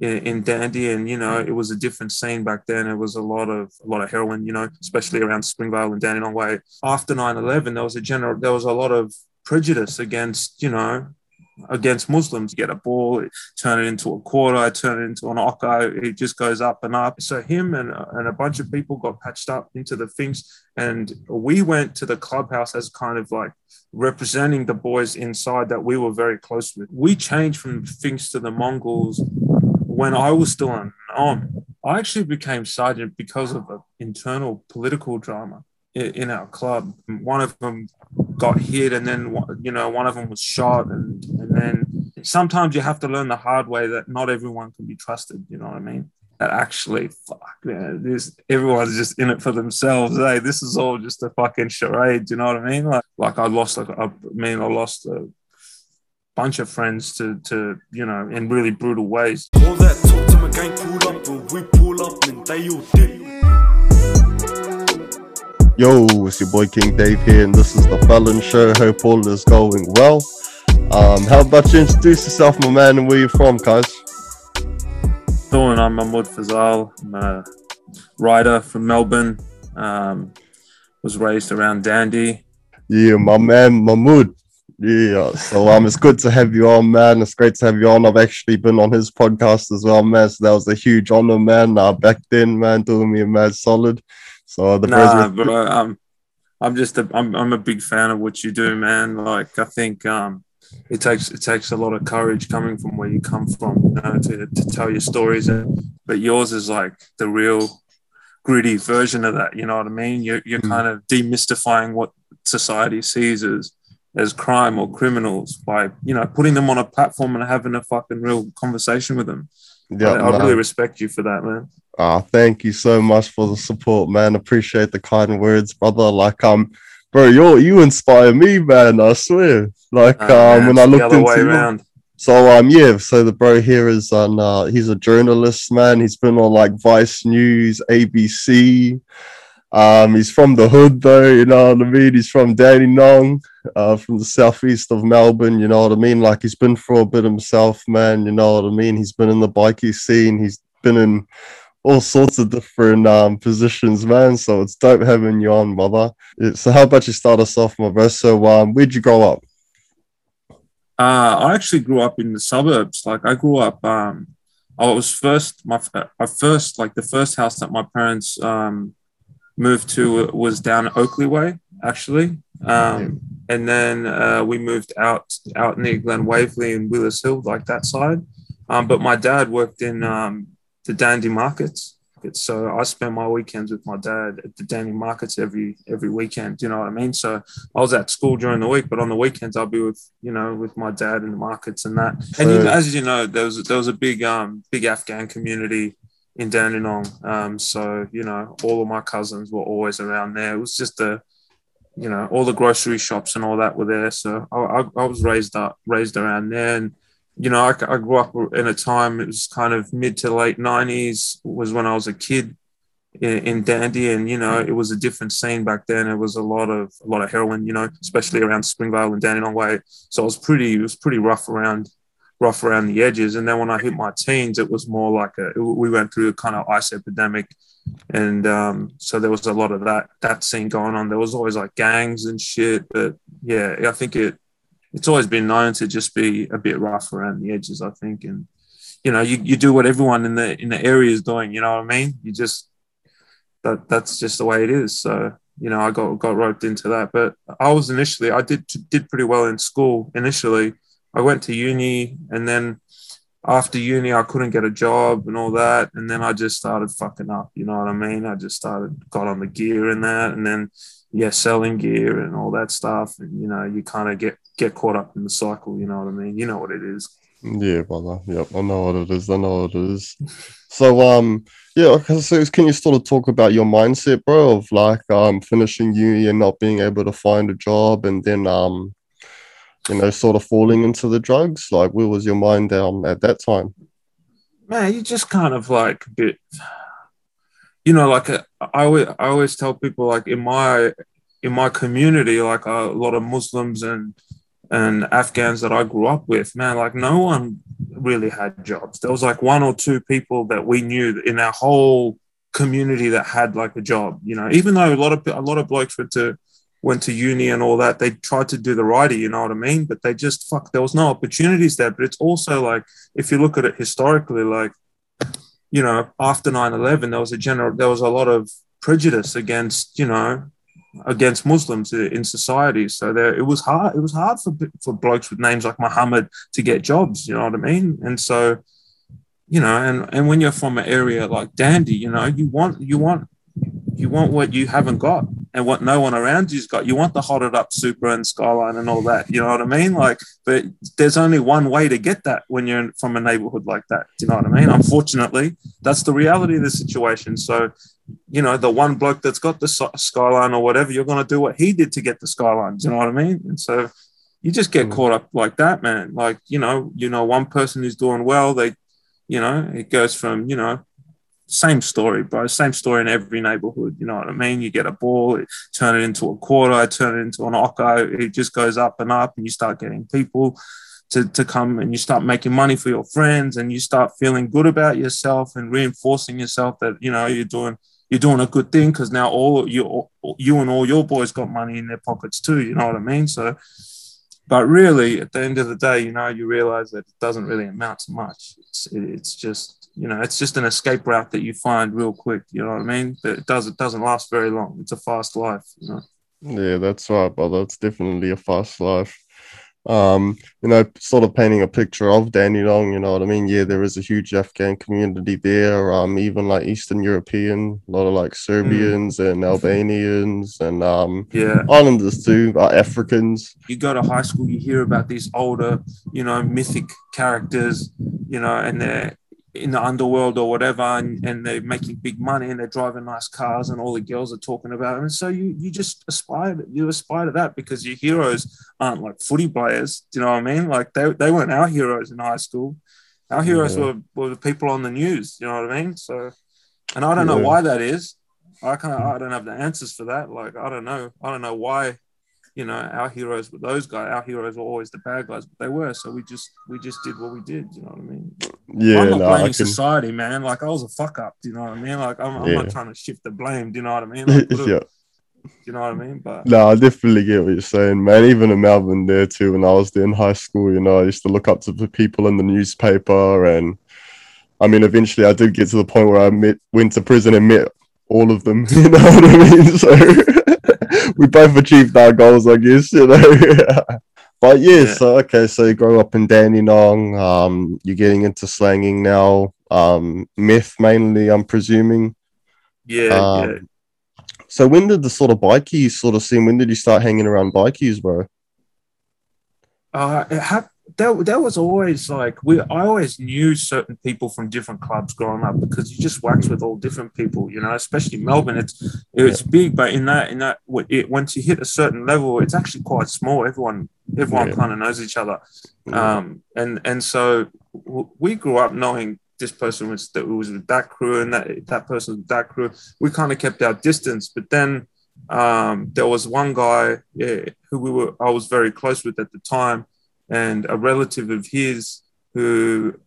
in, in Dandy, and you know mm. it was a different scene back then. It was a lot of a lot of heroin, you know, especially around Springvale and Dandenong Way. After 9-11, there was a general there was a lot of prejudice against you know against Muslims. You get a ball, turn it into a quarter, turn it into an ocker. It just goes up and up. So him and, and a bunch of people got patched up into the Finks. And we went to the clubhouse as kind of like representing the boys inside that we were very close with. We changed from Finks to the Mongols when I was still on. I actually became sergeant because of an internal political drama in our club. One of them got hit, and then you know one of them was shot, and and then sometimes you have to learn the hard way that not everyone can be trusted. You know what I mean? That actually, fuck, man, this everyone's just in it for themselves. Hey, this is all just a fucking charade. You know what I mean? Like, like I lost, like I mean, I lost a bunch of friends to, to you know, in really brutal ways. All that talk to my gang pull up, and we pull up, and they all dip. Yo, it's your boy King Dave here, and this is the Felon Show. Hope all is going well. Um, how about you introduce yourself, my man, and where you're from, guys? Doing, I'm Mahmood Fazal. I'm a writer from Melbourne. Um, was raised around Dandy. Yeah, my man Mahmood. Yeah, so um, it's good to have you on, man. It's great to have you on. I've actually been on his podcast as well, man. So that was a huge honor, man. Uh, back then, man, doing me a mad solid. So the nah, bro, um, I'm just a, I'm, I'm a big fan of what you do, man. Like I think um, it takes it takes a lot of courage coming from where you come from, you know, to, to tell your stories. And, but yours is like the real gritty version of that. You know what I mean? You're you're mm. kind of demystifying what society sees as as crime or criminals by you know putting them on a platform and having a fucking real conversation with them. Yeah, I, I really respect you for that, man. Ah, thank you so much for the support, man. Appreciate the kind words, brother. Like, um, bro, you you inspire me, man. I swear. Like, uh, um, man, when I looked into around. So um yeah, so the bro here is on uh he's a journalist, man. He's been on like Vice News, ABC. Um he's from the hood though, you know what I mean? He's from Dandenong, uh from the southeast of Melbourne, you know what I mean? Like he's been through a bit himself, man, you know what I mean? He's been in the bikie scene, he's been in all sorts of different um, positions, man. So it's dope having you on, brother. So how about you start us off, my bro? So um, where'd you grow up? Uh, I actually grew up in the suburbs. Like I grew up. Um, I was first. My, my first, like the first house that my parents um, moved to was down Oakley Way, actually. Um, and then uh, we moved out out near Glen Waverley and Wheelers Hill, like that side. Um, but my dad worked in um, the Dandy markets. So I spend my weekends with my dad at the Dandy markets every every weekend. You know what I mean? So I was at school during the week, but on the weekends I'll be with you know with my dad in the markets and that. And you, as you know, there was there was a big um big Afghan community in Dandenong. Um, so you know all of my cousins were always around there. It was just a you know all the grocery shops and all that were there. So I, I, I was raised up raised around there and you know, I, I, grew up in a time, it was kind of mid to late 90s, was when I was a kid in, in, Dandy. And, you know, it was a different scene back then. It was a lot of, a lot of heroin, you know, especially around Springvale and Dandenong Way. So it was pretty, it was pretty rough around, rough around the edges. And then when I hit my teens, it was more like a, we went through a kind of ice epidemic. And um, so there was a lot of that, that scene going on. There was always like gangs and shit. But yeah, I think it, it's always been known to just be a bit rough around the edges, I think. And you know, you, you do what everyone in the in the area is doing. You know what I mean? You just that that's just the way it is. So you know, I got got roped into that. But I was initially I did did pretty well in school initially. I went to uni, and then after uni, I couldn't get a job and all that. And then I just started fucking up. You know what I mean? I just started got on the gear and that, and then yeah, selling gear and all that stuff. And you know, you kind of get get caught up in the cycle. You know what I mean? You know what it is. Yeah, brother. Yep, I know what it is. I know what it is. so, um, yeah. So, can you sort of talk about your mindset, bro, of like um finishing uni and not being able to find a job, and then um, you know, sort of falling into the drugs? Like, where was your mind down at that time? Man, you just kind of like a bit you know, like uh, I always, I always tell people, like in my in my community, like a lot of Muslims and and Afghans that I grew up with, man, like no one really had jobs. There was like one or two people that we knew in our whole community that had like a job. You know, even though a lot of a lot of blokes went to went to uni and all that, they tried to do the righty. You know what I mean? But they just fuck. There was no opportunities there. But it's also like if you look at it historically, like you know, after 9-11, there was a general, there was a lot of prejudice against, you know, against Muslims in society. So there, it was hard. It was hard for for blokes with names like Muhammad to get jobs. You know what I mean? And so, you know, and and when you're from an area like Dandy, you know, you want you want you want what you haven't got and what no one around you's got. You want the hotted up Supra and skyline and all that. You know what I mean? Like, but there's only one way to get that when you're from a neighborhood like that. Do you know what I mean? Unfortunately, that's the reality of the situation. So, you know, the one bloke that's got the skyline or whatever, you're going to do what he did to get the skyline. Do you know what I mean? And so you just get mm. caught up like that, man. Like, you know, you know, one person who's doing well, they, you know, it goes from, you know, same story, bro. Same story in every neighborhood. You know what I mean? You get a ball, turn it into a quarter, turn it into an occo. It just goes up and up, and you start getting people to, to come and you start making money for your friends and you start feeling good about yourself and reinforcing yourself that you know you're doing you're doing a good thing because now all you you and all your boys got money in their pockets too. You know what I mean? So, but really, at the end of the day, you know, you realize that it doesn't really amount to much. It's it's just you know, it's just an escape route that you find real quick. You know what I mean? But it does it doesn't last very long. It's a fast life. You know. Yeah, that's right, brother. It's definitely a fast life. Um, you know, sort of painting a picture of Dandenong, you know what I mean? Yeah, there is a huge Afghan community there, um, even like Eastern European, a lot of like Serbians mm. and Albanians and um yeah, Islanders too, uh, Africans. You go to high school, you hear about these older, you know, mythic characters, you know, and they're in the underworld or whatever, and, and they're making big money and they're driving nice cars, and all the girls are talking about them. And so you you just aspire to, you aspire to that because your heroes aren't like footy players. Do you know what I mean? Like they, they weren't our heroes in high school. Our heroes yeah. were, were the people on the news. You know what I mean? So, and I don't know why that is. I kind of I don't have the answers for that. Like I don't know. I don't know why you know, our heroes were those guys. Our heroes were always the bad guys, but they were. So we just we just did what we did. You know what I mean? Yeah, I'm not no, blaming society, man. Like I was a fuck up. Do you know what I mean? Like I'm, I'm not trying to shift the blame. Do you know what I mean? Like, yeah. You know what I mean? But no, I definitely get what you're saying, man. Even in Melbourne, there too, when I was there in high school, you know, I used to look up to the people in the newspaper, and I mean, eventually, I did get to the point where I met, went to prison and met all of them. You know what I mean? So we both achieved our goals, I guess, you know. but yeah, yeah, so okay, so you grow up in Dandenong, um, you're getting into slanging now, um, meth mainly, I'm presuming. Yeah, um, yeah. So when did the sort of bikies sort of scene? When did you start hanging around bikies, bro? Uh, it ha- that that was always like we I always knew certain people from different clubs growing up because you just wax with all different people, you know, especially Melbourne. It's it's big, but in that in that it, once you hit a certain level, it's actually quite small. Everyone everyone yeah. kind of knows each other, um, and and so we grew up knowing this person was that was with that crew and that that person with that crew. We kind of kept our distance, but then um, there was one guy yeah, who we were I was very close with at the time and a relative of his who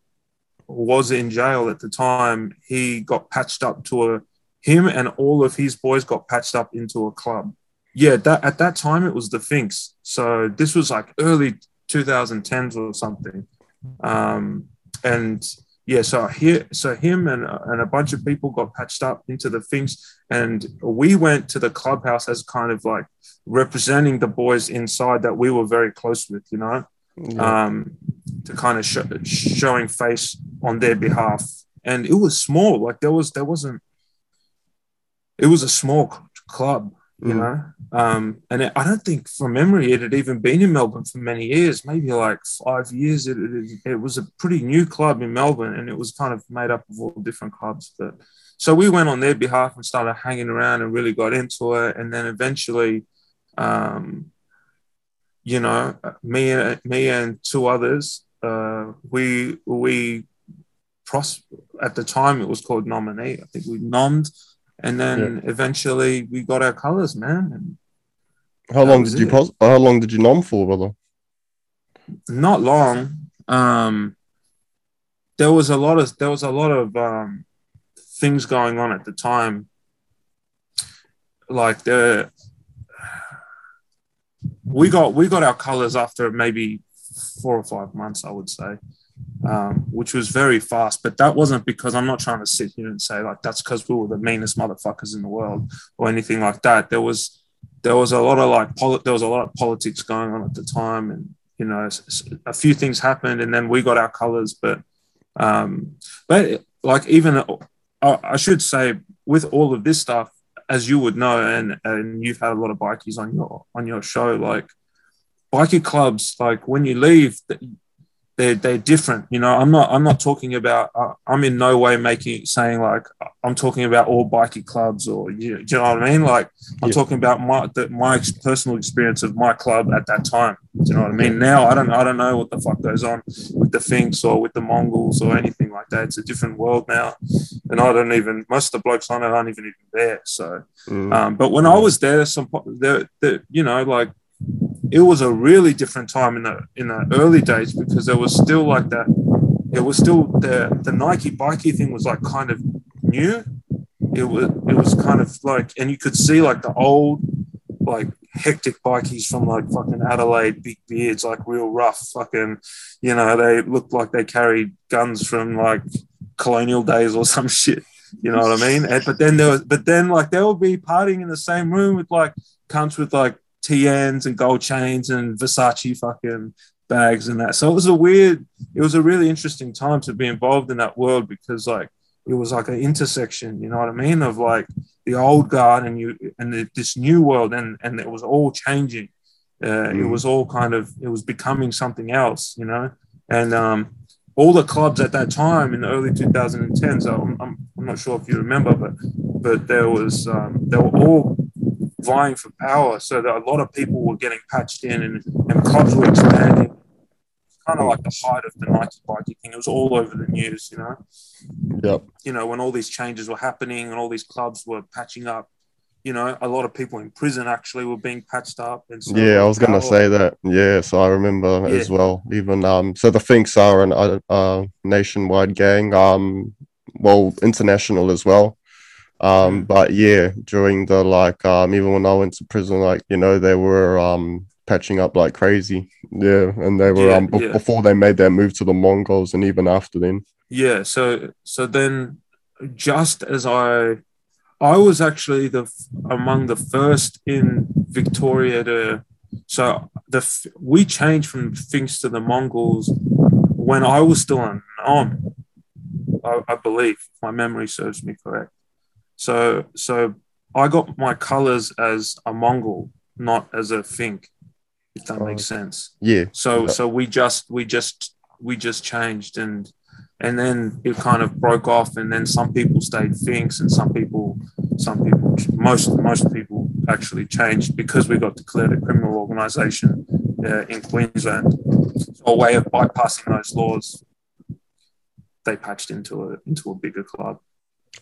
was in jail at the time, he got patched up to a him and all of his boys got patched up into a club. Yeah, that at that time it was the Finks. So this was like early 2010s or something. Um, and yeah, so here, so him and, and a bunch of people got patched up into the Finks, and we went to the clubhouse as kind of like representing the boys inside that we were very close with, you know yeah. um, to kind of show, showing face on their behalf. And it was small, like there was there wasn't. It was a small club, you mm. know, um, and it, I don't think from memory it had even been in Melbourne for many years, maybe like five years. It, it, it was a pretty new club in Melbourne, and it was kind of made up of all different clubs. But so we went on their behalf and started hanging around and really got into it, and then eventually. Um, you know, me and me and two others, uh, we we pros at the time it was called nominee. I think we nommed, and then yeah. eventually we got our colors, man. And how long did you pros- How long did you nom for, brother? not long. Um, there was a lot of there was a lot of um, things going on at the time. Like the we got we got our colors after maybe four or five months, I would say, um, which was very fast. But that wasn't because I'm not trying to sit here and say like that's because we were the meanest motherfuckers in the world or anything like that. There was there was a lot of like poli- there was a lot of politics going on at the time, and you know a few things happened, and then we got our colors. But um, but like even I should say with all of this stuff, as you would know, and and you've had a lot of bikies on your on your show, like bikie clubs, like when you leave, they're they're different. You know, I'm not I'm not talking about. Uh, I'm in no way making saying like I'm talking about all bikie clubs or you, do you know what I mean? Like I'm yeah. talking about my the, my personal experience of my club at that time. Do you know what I mean? Now I don't I don't know what the fuck goes on with the Finks or with the Mongols or anything like that. It's a different world now, and I don't even most of the blokes I know aren't even even there. So, mm. um, but when I was there, some there, there you know like it was a really different time in the in the early days because there was still like that. It was still the the Nike bikie thing was like kind of new. It was it was kind of like, and you could see like the old like hectic bikies from like fucking Adelaide, big beards, like real rough, fucking, you know, they looked like they carried guns from like colonial days or some shit. You know what I mean? And, but then there was, but then like they would be partying in the same room with like cunts with like TNs and gold chains and Versace fucking bags and that. So it was a weird, it was a really interesting time to be involved in that world because like it was like an intersection, you know what I mean, of like the old guard and you and the, this new world, and and it was all changing. Uh, mm. It was all kind of it was becoming something else, you know, and um, all the clubs at that time in the early 2010s. So I'm, I'm, I'm not sure if you remember, but but there was um, they were all vying for power. So that a lot of people were getting patched in and, and clubs were expanding. Kind of like the height of the Nike biking thing. It was all over the news, you know. Yep. You know, when all these changes were happening and all these clubs were patching up, you know, a lot of people in prison actually were being patched up. And so yeah, I was going to say that. Yeah, so I remember yeah. as well. Even um, so the Finks are an uh, uh, nationwide gang. Um, well, international as well. Um, but yeah, during the like, um, even when I went to prison, like you know, they were um patching up like crazy. Yeah, and they were yeah, um b- yeah. before they made their move to the Mongols, and even after then. Yeah. So so then, just as I, I was actually the among the first in Victoria to. So the we changed from Finks to the Mongols when I was still on on. I, I believe, if my memory serves me correct. So so I got my colors as a Mongol, not as a Fink, if that makes oh, sense. Yeah. So so we just we just we just changed and and then it kind of broke off and then some people stayed Finks and some people some people most most people actually changed because we got declared a criminal organization uh, in Queensland. So a way of bypassing those laws, they patched into a into a bigger club.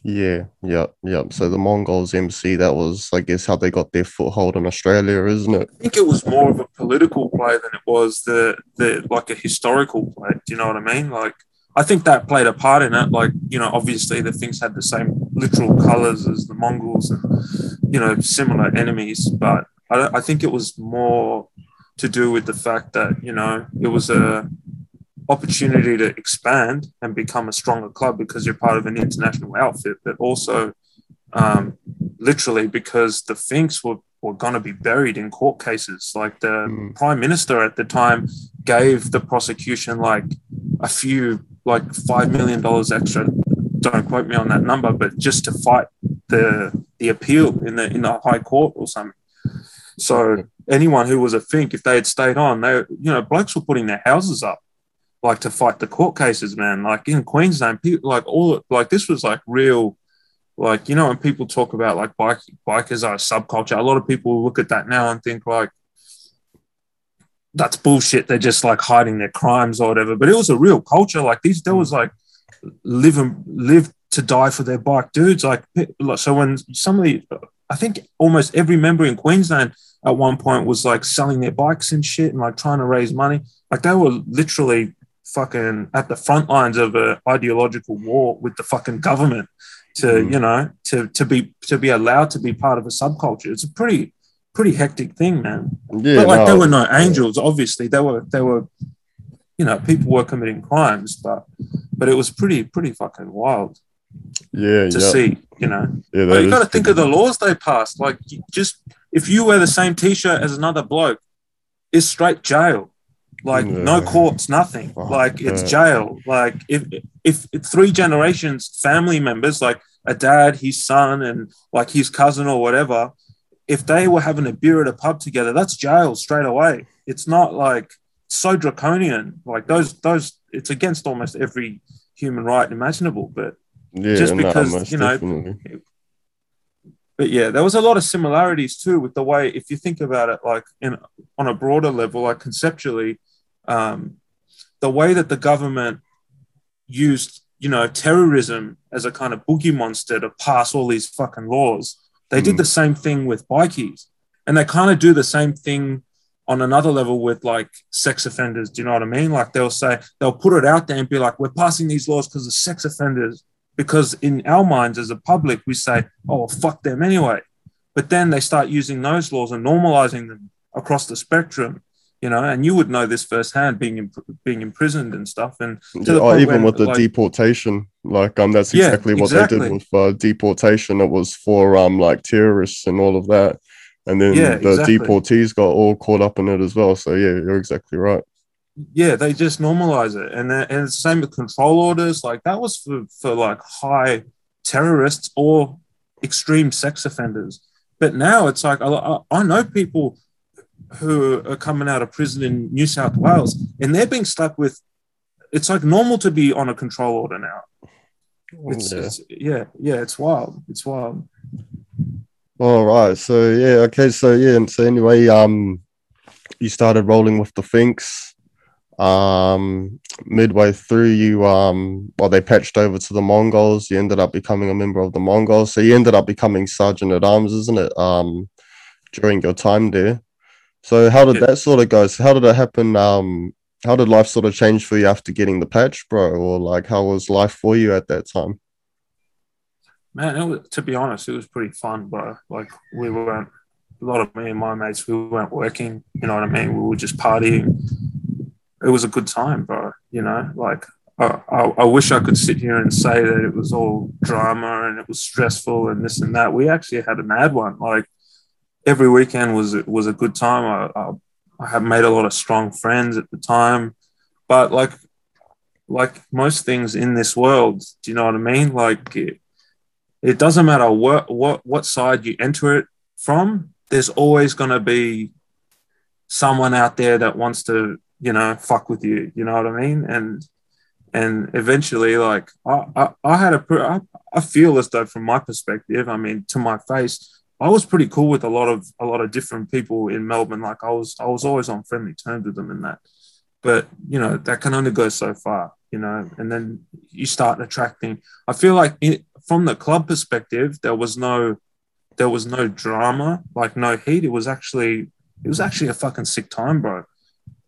Yeah, yeah, yeah. So the Mongols MC, that was, I guess, how they got their foothold in Australia, isn't it? I think it was more of a political play than it was the the like a historical play. Do you know what I mean? Like, I think that played a part in it. Like, you know, obviously the Finks had the same literal colors as the Mongols and you know similar enemies, but I, I think it was more to do with the fact that you know it was a opportunity to expand and become a stronger club because you're part of an international outfit, but also um, literally because the Finks were, were going to be buried in court cases. Like the mm. prime minister at the time gave the prosecution like a few, like $5 million extra. Don't quote me on that number, but just to fight the the appeal in the in the high court or something. So anyone who was a Fink, if they had stayed on, they you know blokes were putting their houses up like to fight the court cases, man. Like in Queensland, people like all like this was like real, like you know when people talk about like bike bikers are a subculture. A lot of people look at that now and think like that's bullshit. They're just like hiding their crimes or whatever. But it was a real culture. Like these, hmm. there was like live and live to die for their bike dudes. Like so when somebody, I think almost every member in Queensland at one point was like selling their bikes and shit and like trying to raise money like they were literally fucking at the front lines of an ideological war with the fucking government to mm. you know to to be to be allowed to be part of a subculture. It's a pretty pretty hectic thing man. Yeah, but like no, there were no angels obviously. There were there were you know people were committing crimes but but it was pretty pretty fucking wild yeah to see you know. Yeah, like, you got to think of the laws they passed. Like just if you wear the same t-shirt as another bloke it's straight jail like yeah. no courts, nothing. Like it's jail. Like if, if if three generations, family members, like a dad, his son, and like his cousin or whatever, if they were having a beer at a pub together, that's jail straight away. It's not like so draconian. Like those those it's against almost every human right imaginable. But yeah, just because you know definitely. but yeah, there was a lot of similarities too with the way, if you think about it, like in on a broader level, like conceptually, um, the way that the government used, you know, terrorism as a kind of boogie monster to pass all these fucking laws, they mm. did the same thing with bikies. And they kind of do the same thing on another level with like sex offenders. Do you know what I mean? Like they'll say, they'll put it out there and be like, we're passing these laws because of sex offenders. Because in our minds as a public, we say, oh, fuck them anyway. But then they start using those laws and normalizing them across the spectrum you know, and you would know this firsthand, being in, being imprisoned and stuff, and yeah, even with the like, deportation, like um, that's exactly yeah, what exactly. they did with uh, deportation. It was for um like terrorists and all of that, and then yeah, the exactly. deportees got all caught up in it as well. So yeah, you're exactly right. Yeah, they just normalize it, and and it's the same with control orders. Like that was for for like high terrorists or extreme sex offenders. But now it's like I, I know people who are coming out of prison in New South Wales, and they're being slapped with. It's like normal to be on a control order now. It's, yeah. It's, yeah, yeah, it's wild. It's wild. All right. So yeah, okay. So yeah, and so anyway, um, you started rolling with the Finks. Um, midway through, you um, well, they patched over to the Mongols. You ended up becoming a member of the Mongols. So you ended up becoming sergeant at arms, isn't it? Um, during your time there. So how did yeah. that sort of go? So how did it happen? Um, how did life sort of change for you after getting the patch, bro? Or like, how was life for you at that time? Man, was, to be honest, it was pretty fun, bro. Like we weren't a lot of me and my mates, we weren't working. You know what I mean? We were just partying. It was a good time, bro. You know, like I, I, I wish I could sit here and say that it was all drama and it was stressful and this and that. We actually had a mad one. Like every weekend was was a good time. I, I, I have made a lot of strong friends at the time, but like like most things in this world, do you know what I mean? Like it, it doesn't matter what what what side you enter it from. There's always going to be someone out there that wants to you know fuck with you. You know what I mean? And and eventually, like I I, I had a I, I feel as though from my perspective, I mean to my face, I was pretty cool with a lot of a lot of different people in Melbourne. Like I was I was always on friendly terms with them and that. But you know that can only go so far, you know. And then you start attracting. I feel like it, from the club perspective, there was no there was no drama, like no heat. It was actually it was actually a fucking sick time, bro.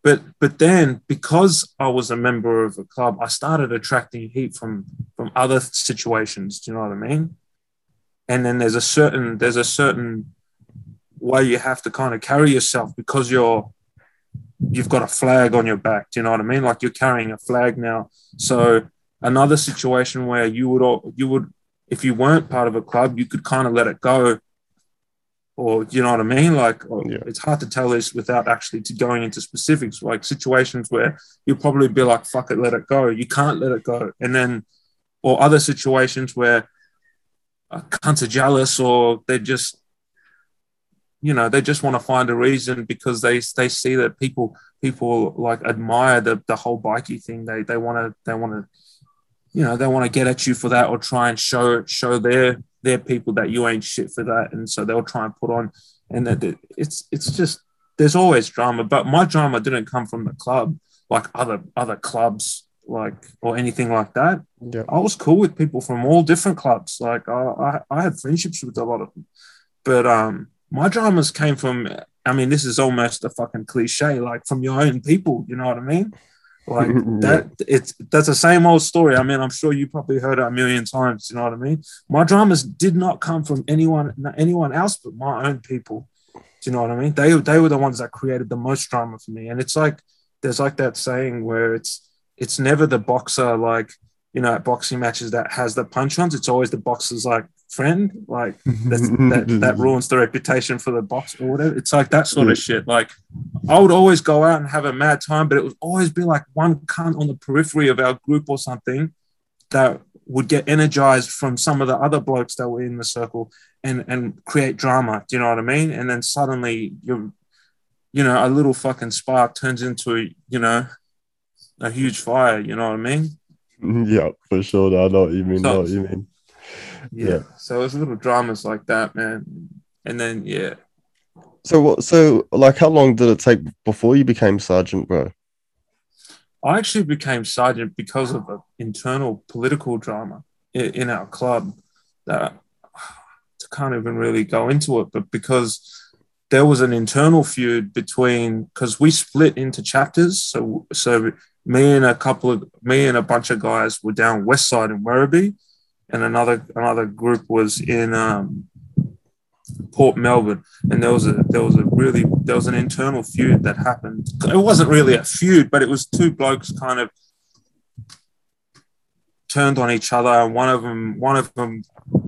But but then because I was a member of a club, I started attracting heat from from other situations. Do you know what I mean? And then there's a certain there's a certain way you have to kind of carry yourself because you're you've got a flag on your back do you know what i mean? Like you're carrying a flag now. So another situation where you would all, you would if you weren't part of a club you could kind of let it go. Or you know what i mean? Like oh, yeah. it's hard to tell this without actually to going into specifics. Like situations where you'll probably be like fuck it let it go. You can't let it go. And then or other situations where cunts are jealous or they just you know they just want to find a reason because they they see that people people like admire the the whole bikey thing. They they want to they want to you know they want to get at you for that or try and show show their their people that you ain't shit for that. And so they'll try and put on and that it's it's just there's always drama. But my drama didn't come from the club like other other clubs like or anything like that. Yeah. I was cool with people from all different clubs. Like I, I, I had friendships with a lot of them, but um, my dramas came from I mean, this is almost a fucking cliche, like from your own people. You know what I mean? Like that, it's that's the same old story. I mean, I'm sure you probably heard it a million times. You know what I mean? My dramas did not come from anyone, anyone else but my own people. Do you know what I mean? They they were the ones that created the most drama for me. And it's like there's like that saying where it's it's never the boxer like you know, at boxing matches that has the punch ons, it's always the boxer's like friend. Like that, that ruins the reputation for the box or whatever. It's like that sort of shit. Like I would always go out and have a mad time, but it would always be like one cunt on the periphery of our group or something that would get energized from some of the other blokes that were in the circle and and create drama. Do you know what I mean? And then suddenly you're you know, a little fucking spark turns into, you know, a huge fire, you know what I mean? Yeah, for sure. I know what you mean. So, know what you mean. Yeah. yeah. So it's little dramas like that, man. And then yeah. So what? So like, how long did it take before you became sergeant, bro? I actually became sergeant because of an internal political drama in, in our club. That to can't even really go into it, but because there was an internal feud between because we split into chapters. So so me and a couple of me and a bunch of guys were down west side in Werribee, and another another group was in um, Port Melbourne. And there was a there was a really there was an internal feud that happened. It wasn't really a feud, but it was two blokes kind of turned on each other. And one of them one of them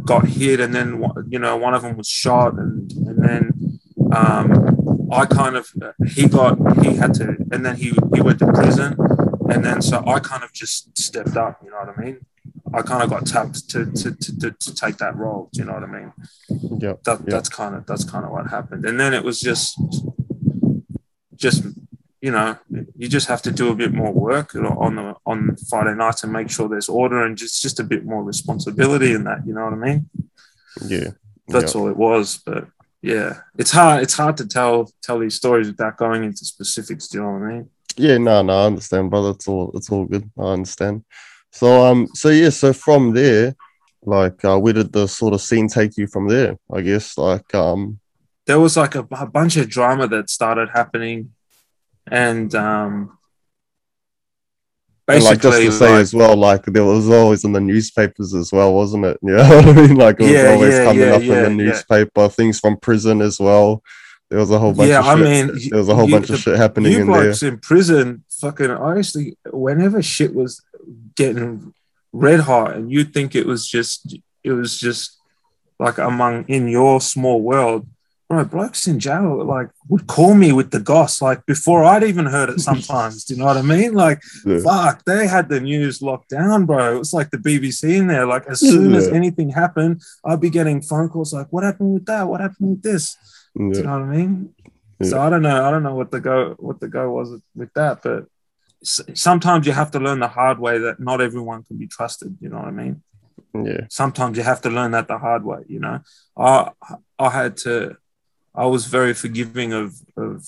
got hit, and then you know one of them was shot, and and then. Um, I kind of he got he had to and then he he went to prison and then so I kind of just stepped up you know what I mean I kind of got tapped to to, to, to, to take that role do you know what I mean yeah that, that's kind of that's kind of what happened and then it was just just you know you just have to do a bit more work on the on Friday nights and make sure there's order and just just a bit more responsibility in that you know what I mean yeah that's all it was but yeah, it's hard. It's hard to tell tell these stories without going into specifics. Do you know what I mean? Yeah, no, no, I understand, brother. It's all it's all good. I understand. So um, so yeah, so from there, like, uh, where did the sort of scene take you from there? I guess like um, there was like a, a bunch of drama that started happening, and um, Basically, and like just to say like, as well, like there was always in the newspapers as well, wasn't it? Yeah, I mean, like it was yeah, always yeah, coming yeah, up in the newspaper. Things from prison as well. There was a whole bunch. Yeah, of shit. I mean, there was a whole you, bunch the, of shit happening in there. You blokes in prison, fucking honestly, whenever shit was getting red hot, and you'd think it was just, it was just like among in your small world, bro, blokes in jail like would call me with the goss like before I'd even heard it sometimes. do you know what I mean? Like, yeah. fuck, they had the news locked down, bro. It was like the BBC in there. Like, as soon yeah. as anything happened, I'd be getting phone calls like, what happened with that? What happened with this? Yeah. Do you know what I mean? So I don't know. I don't know what the go what the go was with that, but sometimes you have to learn the hard way that not everyone can be trusted. You know what I mean? Yeah. Sometimes you have to learn that the hard way. You know, I I had to I was very forgiving of of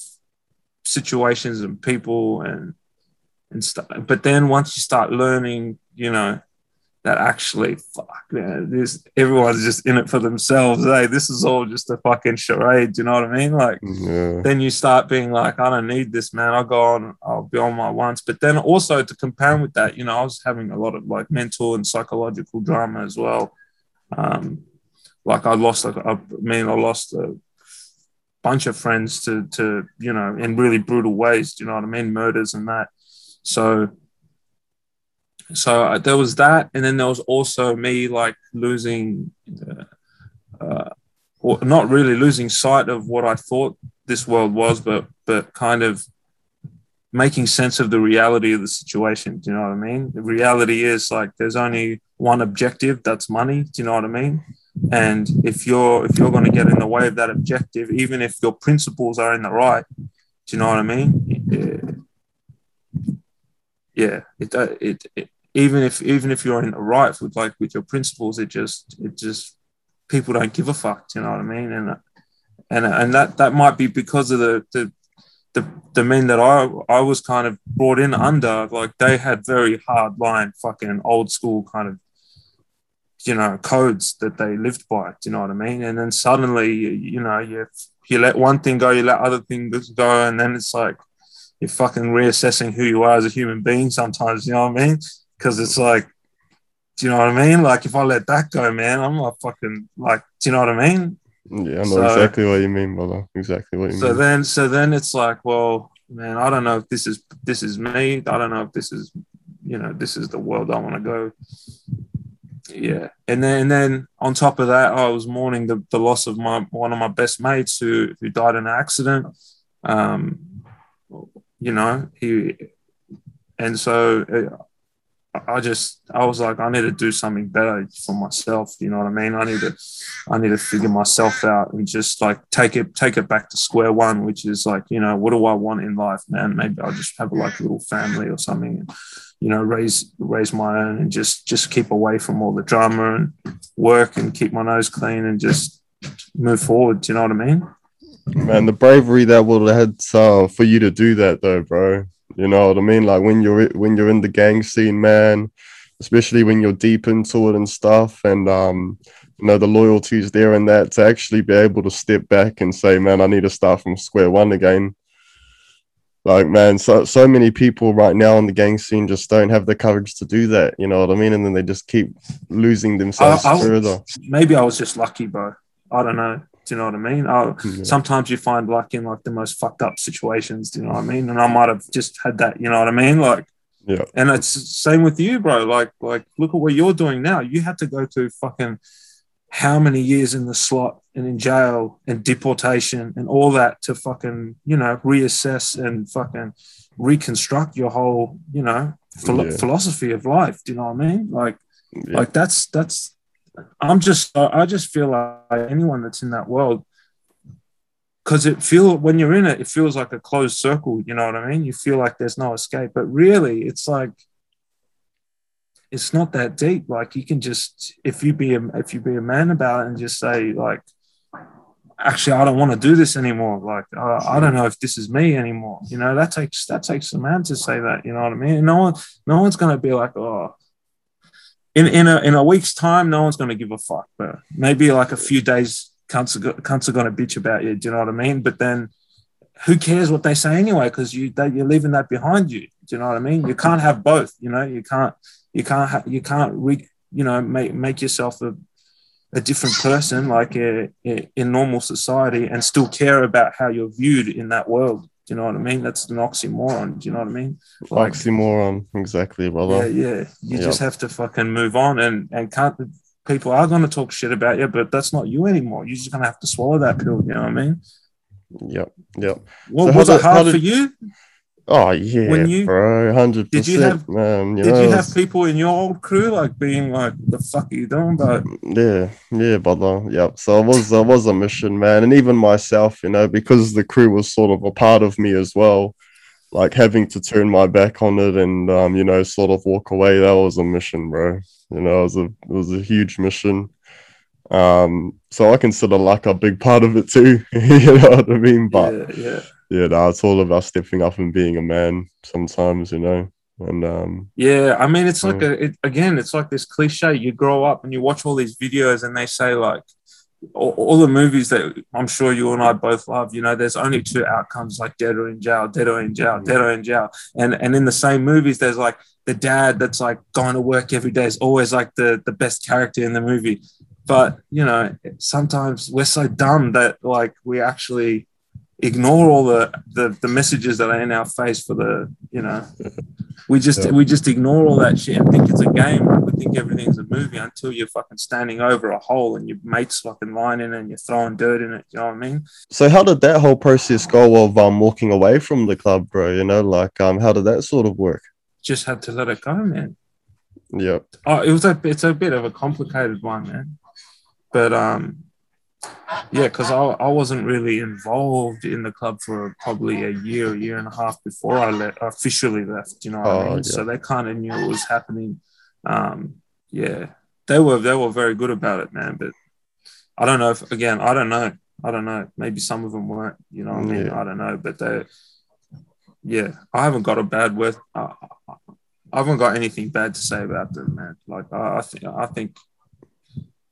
situations and people and and stuff. But then once you start learning, you know, that actually, fuck, man, this everyone's just in it for themselves. Hey, this is all just a fucking charade. Do you know what I mean? Like, yeah. then you start being like, I don't need this, man. I'll go on, I'll be on my once. But then also to compound with that, you know, I was having a lot of like mental and psychological drama as well. Um, like I lost, like, I mean, I lost a bunch of friends to to you know in really brutal ways. Do you know what I mean? Murders and that. So so uh, there was that, and then there was also me like losing, uh, uh, or not really losing sight of what I thought this world was, but but kind of making sense of the reality of the situation. Do you know what I mean? The reality is like there's only one objective, that's money. Do you know what I mean? And if you're if you're going to get in the way of that objective, even if your principles are in the right, do you know what I mean? Yeah, it, it, it even if even if you're in the right with like with your principles, it just it just people don't give a fuck. You know what I mean? And and and that that might be because of the the the, the men that I I was kind of brought in under, like they had very hard line, fucking old school kind of you know codes that they lived by do you know what i mean and then suddenly you know you you let one thing go, you let other things go, and then it's like you're fucking reassessing who you are as a human being sometimes, you know what I mean? Because it's like, do you know what I mean? Like if I let that go, man, I'm not fucking like, do you know what I mean? Yeah, I know so, exactly what you mean, brother. Exactly what you so mean. So then, so then it's like, well, man, I don't know if this is this is me. I don't know if this is, you know, this is the world I want to go. Yeah, and then and then on top of that, I was mourning the, the loss of my one of my best mates who who died in an accident. Um, you know, he, and so uh, I just I was like I need to do something better for myself. You know what I mean? I need to I need to figure myself out and just like take it take it back to square one, which is like you know what do I want in life, man? Maybe I'll just have like a little family or something, and, you know raise raise my own and just just keep away from all the drama and work and keep my nose clean and just move forward. Do you know what I mean? Man, the bravery that would have had uh, for you to do that though, bro you know what I mean? Like when you're when you're in the gang scene, man, especially when you're deep into it and stuff, and um, you know the loyalties there and that to actually be able to step back and say, man, I need to start from square one again. Like man, so so many people right now in the gang scene just don't have the courage to do that. You know what I mean? And then they just keep losing themselves I, I, further. Maybe I was just lucky, bro. I don't know. Do you know what I mean? Oh, yeah. Sometimes you find luck in like the most fucked up situations. Do you know what I mean? And I might have just had that. You know what I mean? Like, yeah. And it's same with you, bro. Like, like look at what you're doing now. You had to go to fucking how many years in the slot and in jail and deportation and all that to fucking you know reassess and fucking reconstruct your whole you know philo- yeah. philosophy of life. Do you know what I mean? Like, yeah. like that's that's I'm just I just feel like anyone that's in that world because it feel when you're in it, it feels like a closed circle. You know what I mean? You feel like there's no escape, but really, it's like it's not that deep. Like you can just if you be a if you be a man about it and just say like, actually, I don't want to do this anymore. Like uh, I don't know if this is me anymore. You know that takes that takes a man to say that. You know what I mean? no one no one's gonna be like oh in in a in a week's time, no one's going to give a fuck. But maybe like a few days, cunts are, cunts are going to bitch about you. Do you know what I mean? But then, who cares what they say anyway? Because you you're leaving that behind you. Do you know what I mean? You can't have both. You know, you can't you can't ha- you can't re- you know make make yourself a a different person like uh, in normal society and still care about how you're viewed in that world do you know what I mean? That's an oxymoron. Do you know what I mean? Like, oxymoron, exactly, brother. Yeah, yeah. You yep. just have to fucking move on, and and can't. People are going to talk shit about you, but that's not you anymore. You're just going to have to swallow that pill. You know what I mean? Yep, yep. Well, so was it hard did, for you? Oh yeah, when you, bro, hundred percent. Did you have man? You did know, you have people in your old crew like being like, "The fuck are you doing?" But yeah, yeah, brother. Yep. So it was, it was a mission, man, and even myself, you know, because the crew was sort of a part of me as well. Like having to turn my back on it and um, you know, sort of walk away. That was a mission, bro. You know, it was a it was a huge mission. Um, so I consider luck a big part of it too. you know what I mean? But yeah, yeah yeah, no, it's all about stepping up and being a man sometimes, you know. And um yeah, I mean, it's like yeah. a it, again, it's like this cliche. You grow up and you watch all these videos, and they say like all, all, the movies that I'm sure you and I both love. You know, there's only two outcomes, like dead or in jail, dead or in jail, dead or in jail. And and in the same movies, there's like the dad that's like going to work every day is always like the the best character in the movie. But you know, sometimes we're so dumb that like we actually ignore all the, the the messages that are in our face for the you know. We just yeah. we just ignore all that shit and think it's a game. We think everything's a movie until you're fucking standing over a hole and your mate's fucking lining and you're throwing dirt in it you know what i mean? So how did that whole process go of um walking away from the club bro you know like um how did that sort of work? Just had to let it go man. Yeah oh it was a it's a bit of a complicated one man. But um yeah, because I, I wasn't really involved in the club for probably a year, year and a half before I let, officially left. You know what oh, I mean? Yeah. So they kind of knew it was happening. Um, yeah, they were they were very good about it, man. But I don't know if again, I don't know, I don't know. Maybe some of them weren't. You know what I mean? Yeah. I don't know, but they, yeah, I haven't got a bad word. I, I haven't got anything bad to say about them, man. Like I, I think I think,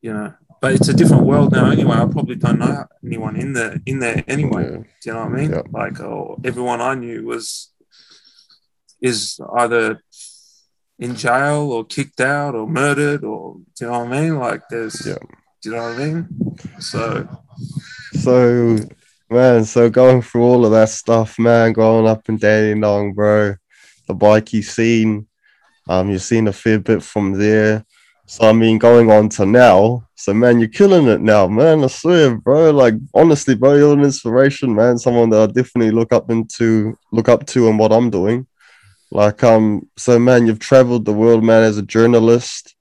you know, but it's a different world now anyway. I probably don't know anyone in there in there anyway. Yeah. Do you know what I mean? Yeah. Like, oh, everyone I knew was is either in jail or kicked out or murdered or do you know what I mean? Like, there's, yeah. do you know what I mean? So, so man, so going through all of that stuff, man, growing up in Dandenong, bro, the bikie scene, um, you've seen a fair bit from there. So I mean, going on to now, so man, you're killing it now, man. I swear, bro. Like honestly, bro, you're an inspiration, man. Someone that I definitely look up into, look up to, and what I'm doing. Like um, so man, you've traveled the world, man, as a journalist,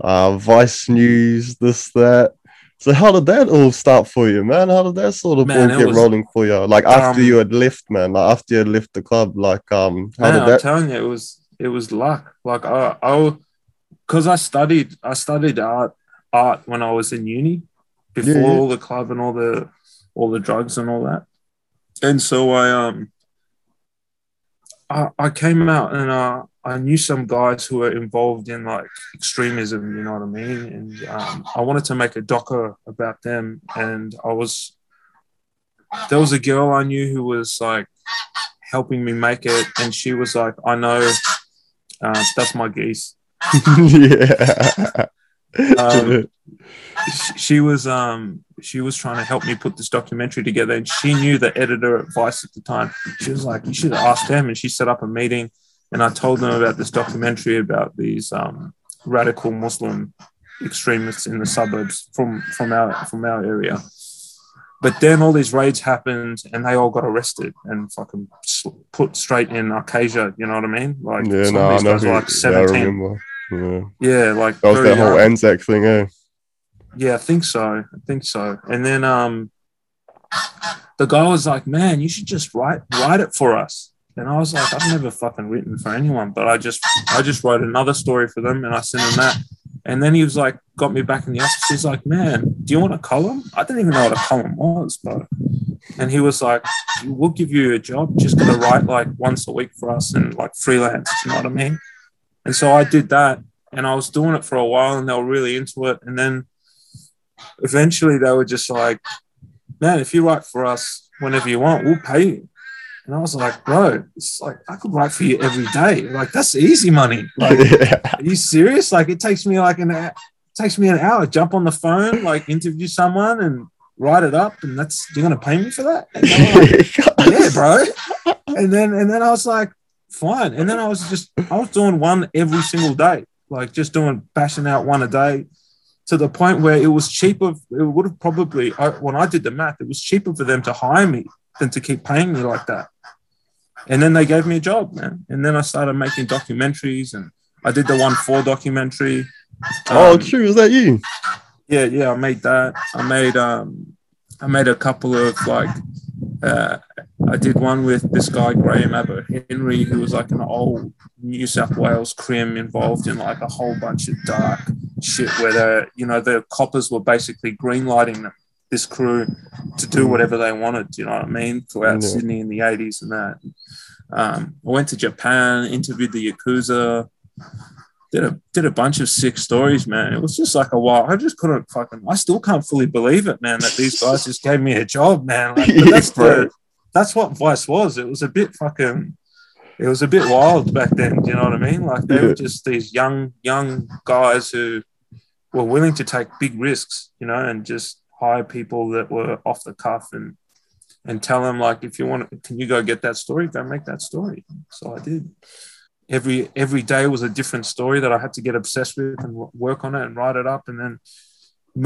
uh, Vice News, this that. So how did that all start for you, man? How did that sort of man, all get was, rolling for you? Like after um, you had left, man. Like after you had left the club, like um, how man, did that? I'm telling you, it was it was luck. Like I, I, because I studied, I studied art, art when I was in uni, before yeah, yeah. all the club and all the, all the drugs and all that. And so I um, I, I came out and uh, I knew some guys who were involved in like extremism, you know what I mean? And um, I wanted to make a docker about them. And I was, there was a girl I knew who was like helping me make it. And she was like, I know uh, that's my geese. Yeah. um, she was um she was trying to help me put this documentary together and she knew the editor at vice at the time she was like you should have asked him and she set up a meeting and I told them about this documentary about these um, radical Muslim extremists in the suburbs from from our from our area. But then all these raids happened, and they all got arrested and fucking put straight in Acacia. You know what I mean? Like yeah, no, I know who, like seventeen. Yeah, yeah. yeah like that was that whole Anzac thing, eh? Yeah, I think so. I think so. And then um, the guy was like, "Man, you should just write write it for us." And I was like, I've never fucking written for anyone, but I just I just wrote another story for them and I sent him that. And then he was like, got me back in the office. He's like, man, do you want a column? I didn't even know what a column was, but And he was like, we'll give you a job. Just got to write like once a week for us and like freelance. You know what I mean? And so I did that and I was doing it for a while and they were really into it. And then eventually they were just like, man, if you write for us whenever you want, we'll pay you. And I was like, bro, it's like I could write for you every day. Like that's easy money. Like, yeah. are you serious? Like it takes me like an it takes me an hour. Jump on the phone, like interview someone, and write it up. And that's you're gonna pay me for that? Like, yeah, bro. And then and then I was like, fine. And then I was just I was doing one every single day, like just doing bashing out one a day. To the point where it was cheaper, it would have probably, when I did the math, it was cheaper for them to hire me than to keep paying me like that. And then they gave me a job, man. And then I started making documentaries and I did the one for documentary. Oh, um, oh, true. Is that you? Yeah, yeah, I made that. I made um I made a couple of like uh, I did one with this guy Graham Abo Henry, who was like an old New South Wales crim involved in like a whole bunch of dark shit where the you know the coppers were basically greenlighting them this crew to do whatever they wanted. You know what I mean? Throughout yeah. Sydney in the eighties and that. Um, I went to Japan, interviewed the yakuza, did a did a bunch of sick stories, man. It was just like a while. I just couldn't fucking. I still can't fully believe it, man. That these guys just gave me a job, man. Like, that's the that's what Vice was. It was a bit fucking. It was a bit wild back then. Do you know what I mean? Like they were just these young young guys who were willing to take big risks, you know, and just hire people that were off the cuff and and tell them like if you want can you go get that story go make that story so i did every every day was a different story that i had to get obsessed with and work on it and write it up and then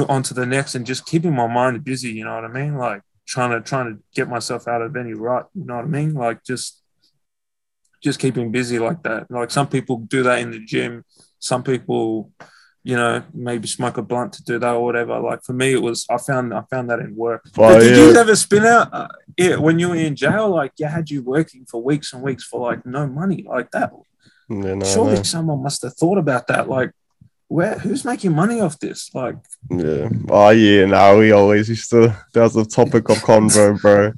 on to the next and just keeping my mind busy you know what i mean? Like trying to trying to get myself out of any rut you know what i mean? Like just just keeping busy like that. Like some people do that in the gym. Some people you know, maybe smoke a blunt to do that or whatever. Like for me, it was I found I found that in work. Oh, did yeah. you ever spin out? Uh, yeah, when you were in jail, like you had you working for weeks and weeks for like no money like that. Yeah, no, Surely no. someone must have thought about that. Like, where who's making money off this? Like, yeah, oh yeah, no, we always used to. That was a topic of convo, bro.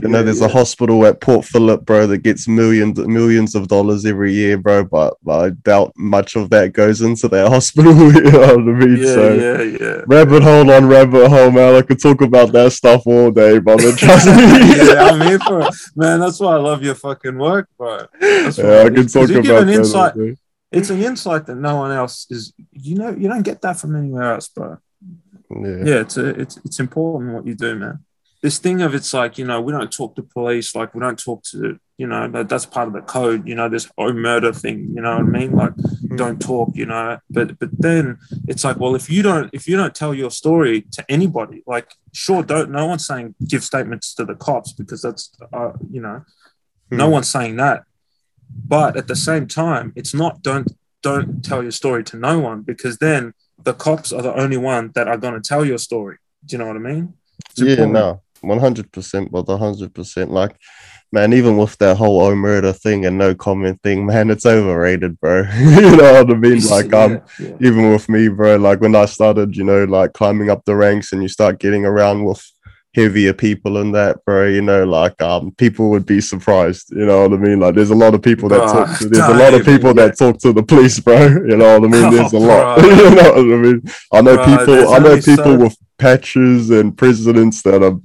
you know, there's yeah. a hospital at Port Phillip, bro, that gets millions millions of dollars every year, bro. But, but I doubt much of that goes into that hospital. you know what I mean? Yeah, so, yeah, yeah. Rabbit hole on rabbit hole, man. I could talk about that stuff all day, brother. Trust me. yeah, I'm here for it, man. That's why I love your fucking work, bro. That's yeah, I, I can talk about that. Insight, it's an insight that no one else is. You know, you don't get that from anywhere else, bro. Yeah, yeah it's a, it's it's important what you do, man. This thing of it's like you know we don't talk to police, like we don't talk to you know that, that's part of the code. You know, this oh murder thing. You know what I mean? Like mm. don't talk. You know, but but then it's like well if you don't if you don't tell your story to anybody, like sure don't. No one's saying give statements to the cops because that's uh, you know, no one's saying that but at the same time it's not don't don't tell your story to no one because then the cops are the only one that are going to tell your story. Do you know what i mean? Yeah no 100% but 100% like man even with that whole oh murder thing and no comment thing man it's overrated bro. You know what i mean? Like um yeah, yeah. even with me bro like when i started you know like climbing up the ranks and you start getting around with heavier people and that, bro. You know, like um, people would be surprised. You know what I mean? Like, there's a lot of people that talk. To, there's a lot of people that talk to the police, bro. You know what I mean? There's a lot. you know what I mean? I know people. I know people so... with patches and presidents that are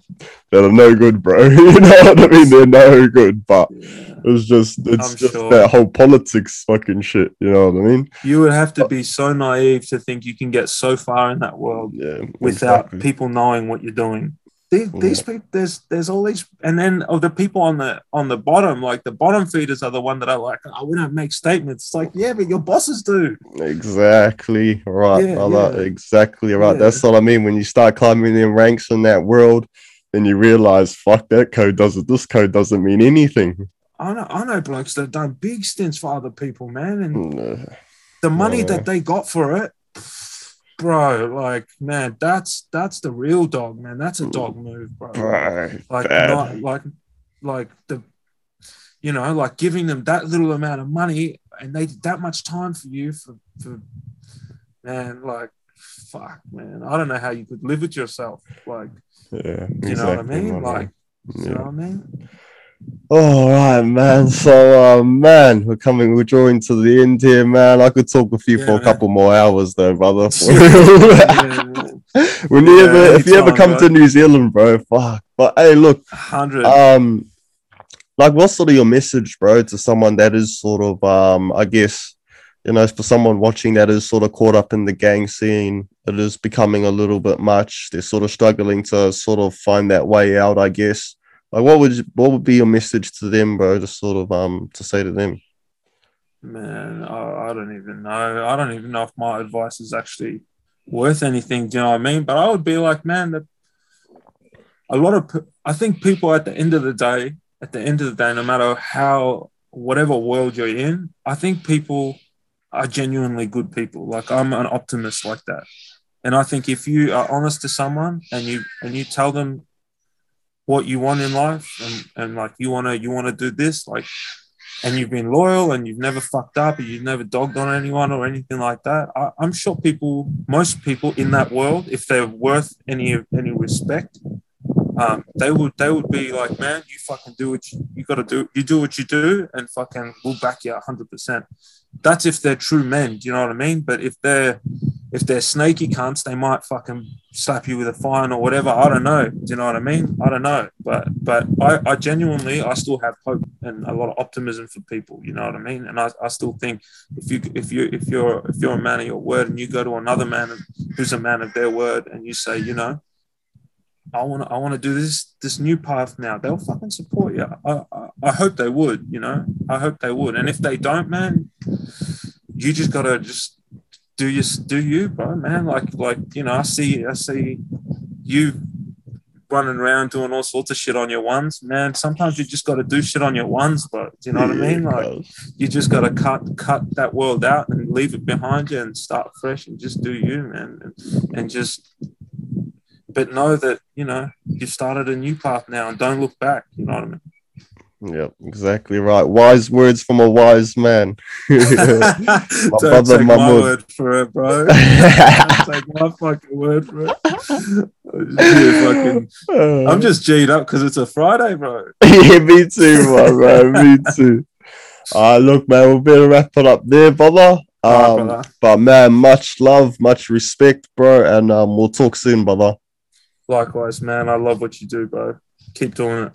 that are no good, bro. you know what I mean? They're no good, but. Yeah. It's just it's I'm just sure. that whole politics fucking shit. You know what I mean? You would have to be so naive to think you can get so far in that world yeah, without exactly. people knowing what you're doing. These, these people, there's there's all these, and then of the people on the on the bottom, like the bottom feeders are the one that are like, oh, we don't make statements. It's like, yeah, but your bosses do. Exactly right, yeah. Yeah. Exactly right. Yeah. That's what I mean. When you start climbing in ranks in that world, then you realize, fuck, that code doesn't. This code doesn't mean anything. I know, I know blokes that have done big stints for other people, man, and mm, uh, the money that they got for it bro, like man, that's that's the real dog, man. That's a dog move, bro. Right. Like not like like the you know, like giving them that little amount of money and they did that much time for you for for man, like fuck, man. I don't know how you could live with yourself. Like yeah, you exactly, know what I mean? Like yeah. you know what I mean? All right, man. So, uh, man, we're coming, we're drawing to the end here, man. I could talk with you yeah, for man. a couple more hours, though, brother. when you yeah, ever, if you ever come bro. to New Zealand, bro, fuck. But hey, look, hundred. Um, like, what's sort of your message, bro, to someone that is sort of, um, I guess, you know, for someone watching that is sort of caught up in the gang scene, it is becoming a little bit much. They're sort of struggling to sort of find that way out, I guess like, what would what would be your message to them, bro? Just sort of um to say to them. Man, I, I don't even know. I don't even know if my advice is actually worth anything. Do you know what I mean? But I would be like, man, that a lot of I think people at the end of the day, at the end of the day, no matter how whatever world you're in, I think people are genuinely good people. Like I'm an optimist like that. And I think if you are honest to someone and you and you tell them what you want in life and, and like you want to you want to do this like and you've been loyal and you've never fucked up and you've never dogged on anyone or anything like that I, i'm sure people most people in that world if they're worth any any respect um, they would they would be like, man, you fucking do what you, you got to do. You do what you do, and fucking we'll back you hundred percent. That's if they're true men. Do you know what I mean? But if they're if they're snaky cunts, they might fucking slap you with a fine or whatever. I don't know. Do you know what I mean? I don't know. But but I, I genuinely I still have hope and a lot of optimism for people. You know what I mean? And I, I still think if you if you if you're if you're a man of your word and you go to another man who's a man of their word and you say, you know, I want to I want to do this this new path now. They'll fucking support you. I, I, I hope they would. You know, I hope they would. And if they don't, man, you just gotta just do you do you, bro, man. Like like you know, I see I see you running around doing all sorts of shit on your ones, man. Sometimes you just got to do shit on your ones, but do you know what I mean? Like you just got to cut cut that world out and leave it behind you and start fresh and just do you, man, and, and just. But know that you know you started a new path now and don't look back. You know what I mean? Yep, exactly right. Wise words from a wise man. my Don't brother, take my, my word for it, bro. take my fucking word for it. fucking, I'm just G'd up because it's a Friday, bro. yeah, me too, my bro. Me too. Uh, look, man, we'll better wrap it up there, brother. Um, right, but man, much love, much respect, bro, and um, we'll talk soon, brother. Likewise, man. I love what you do, bro. Keep doing it.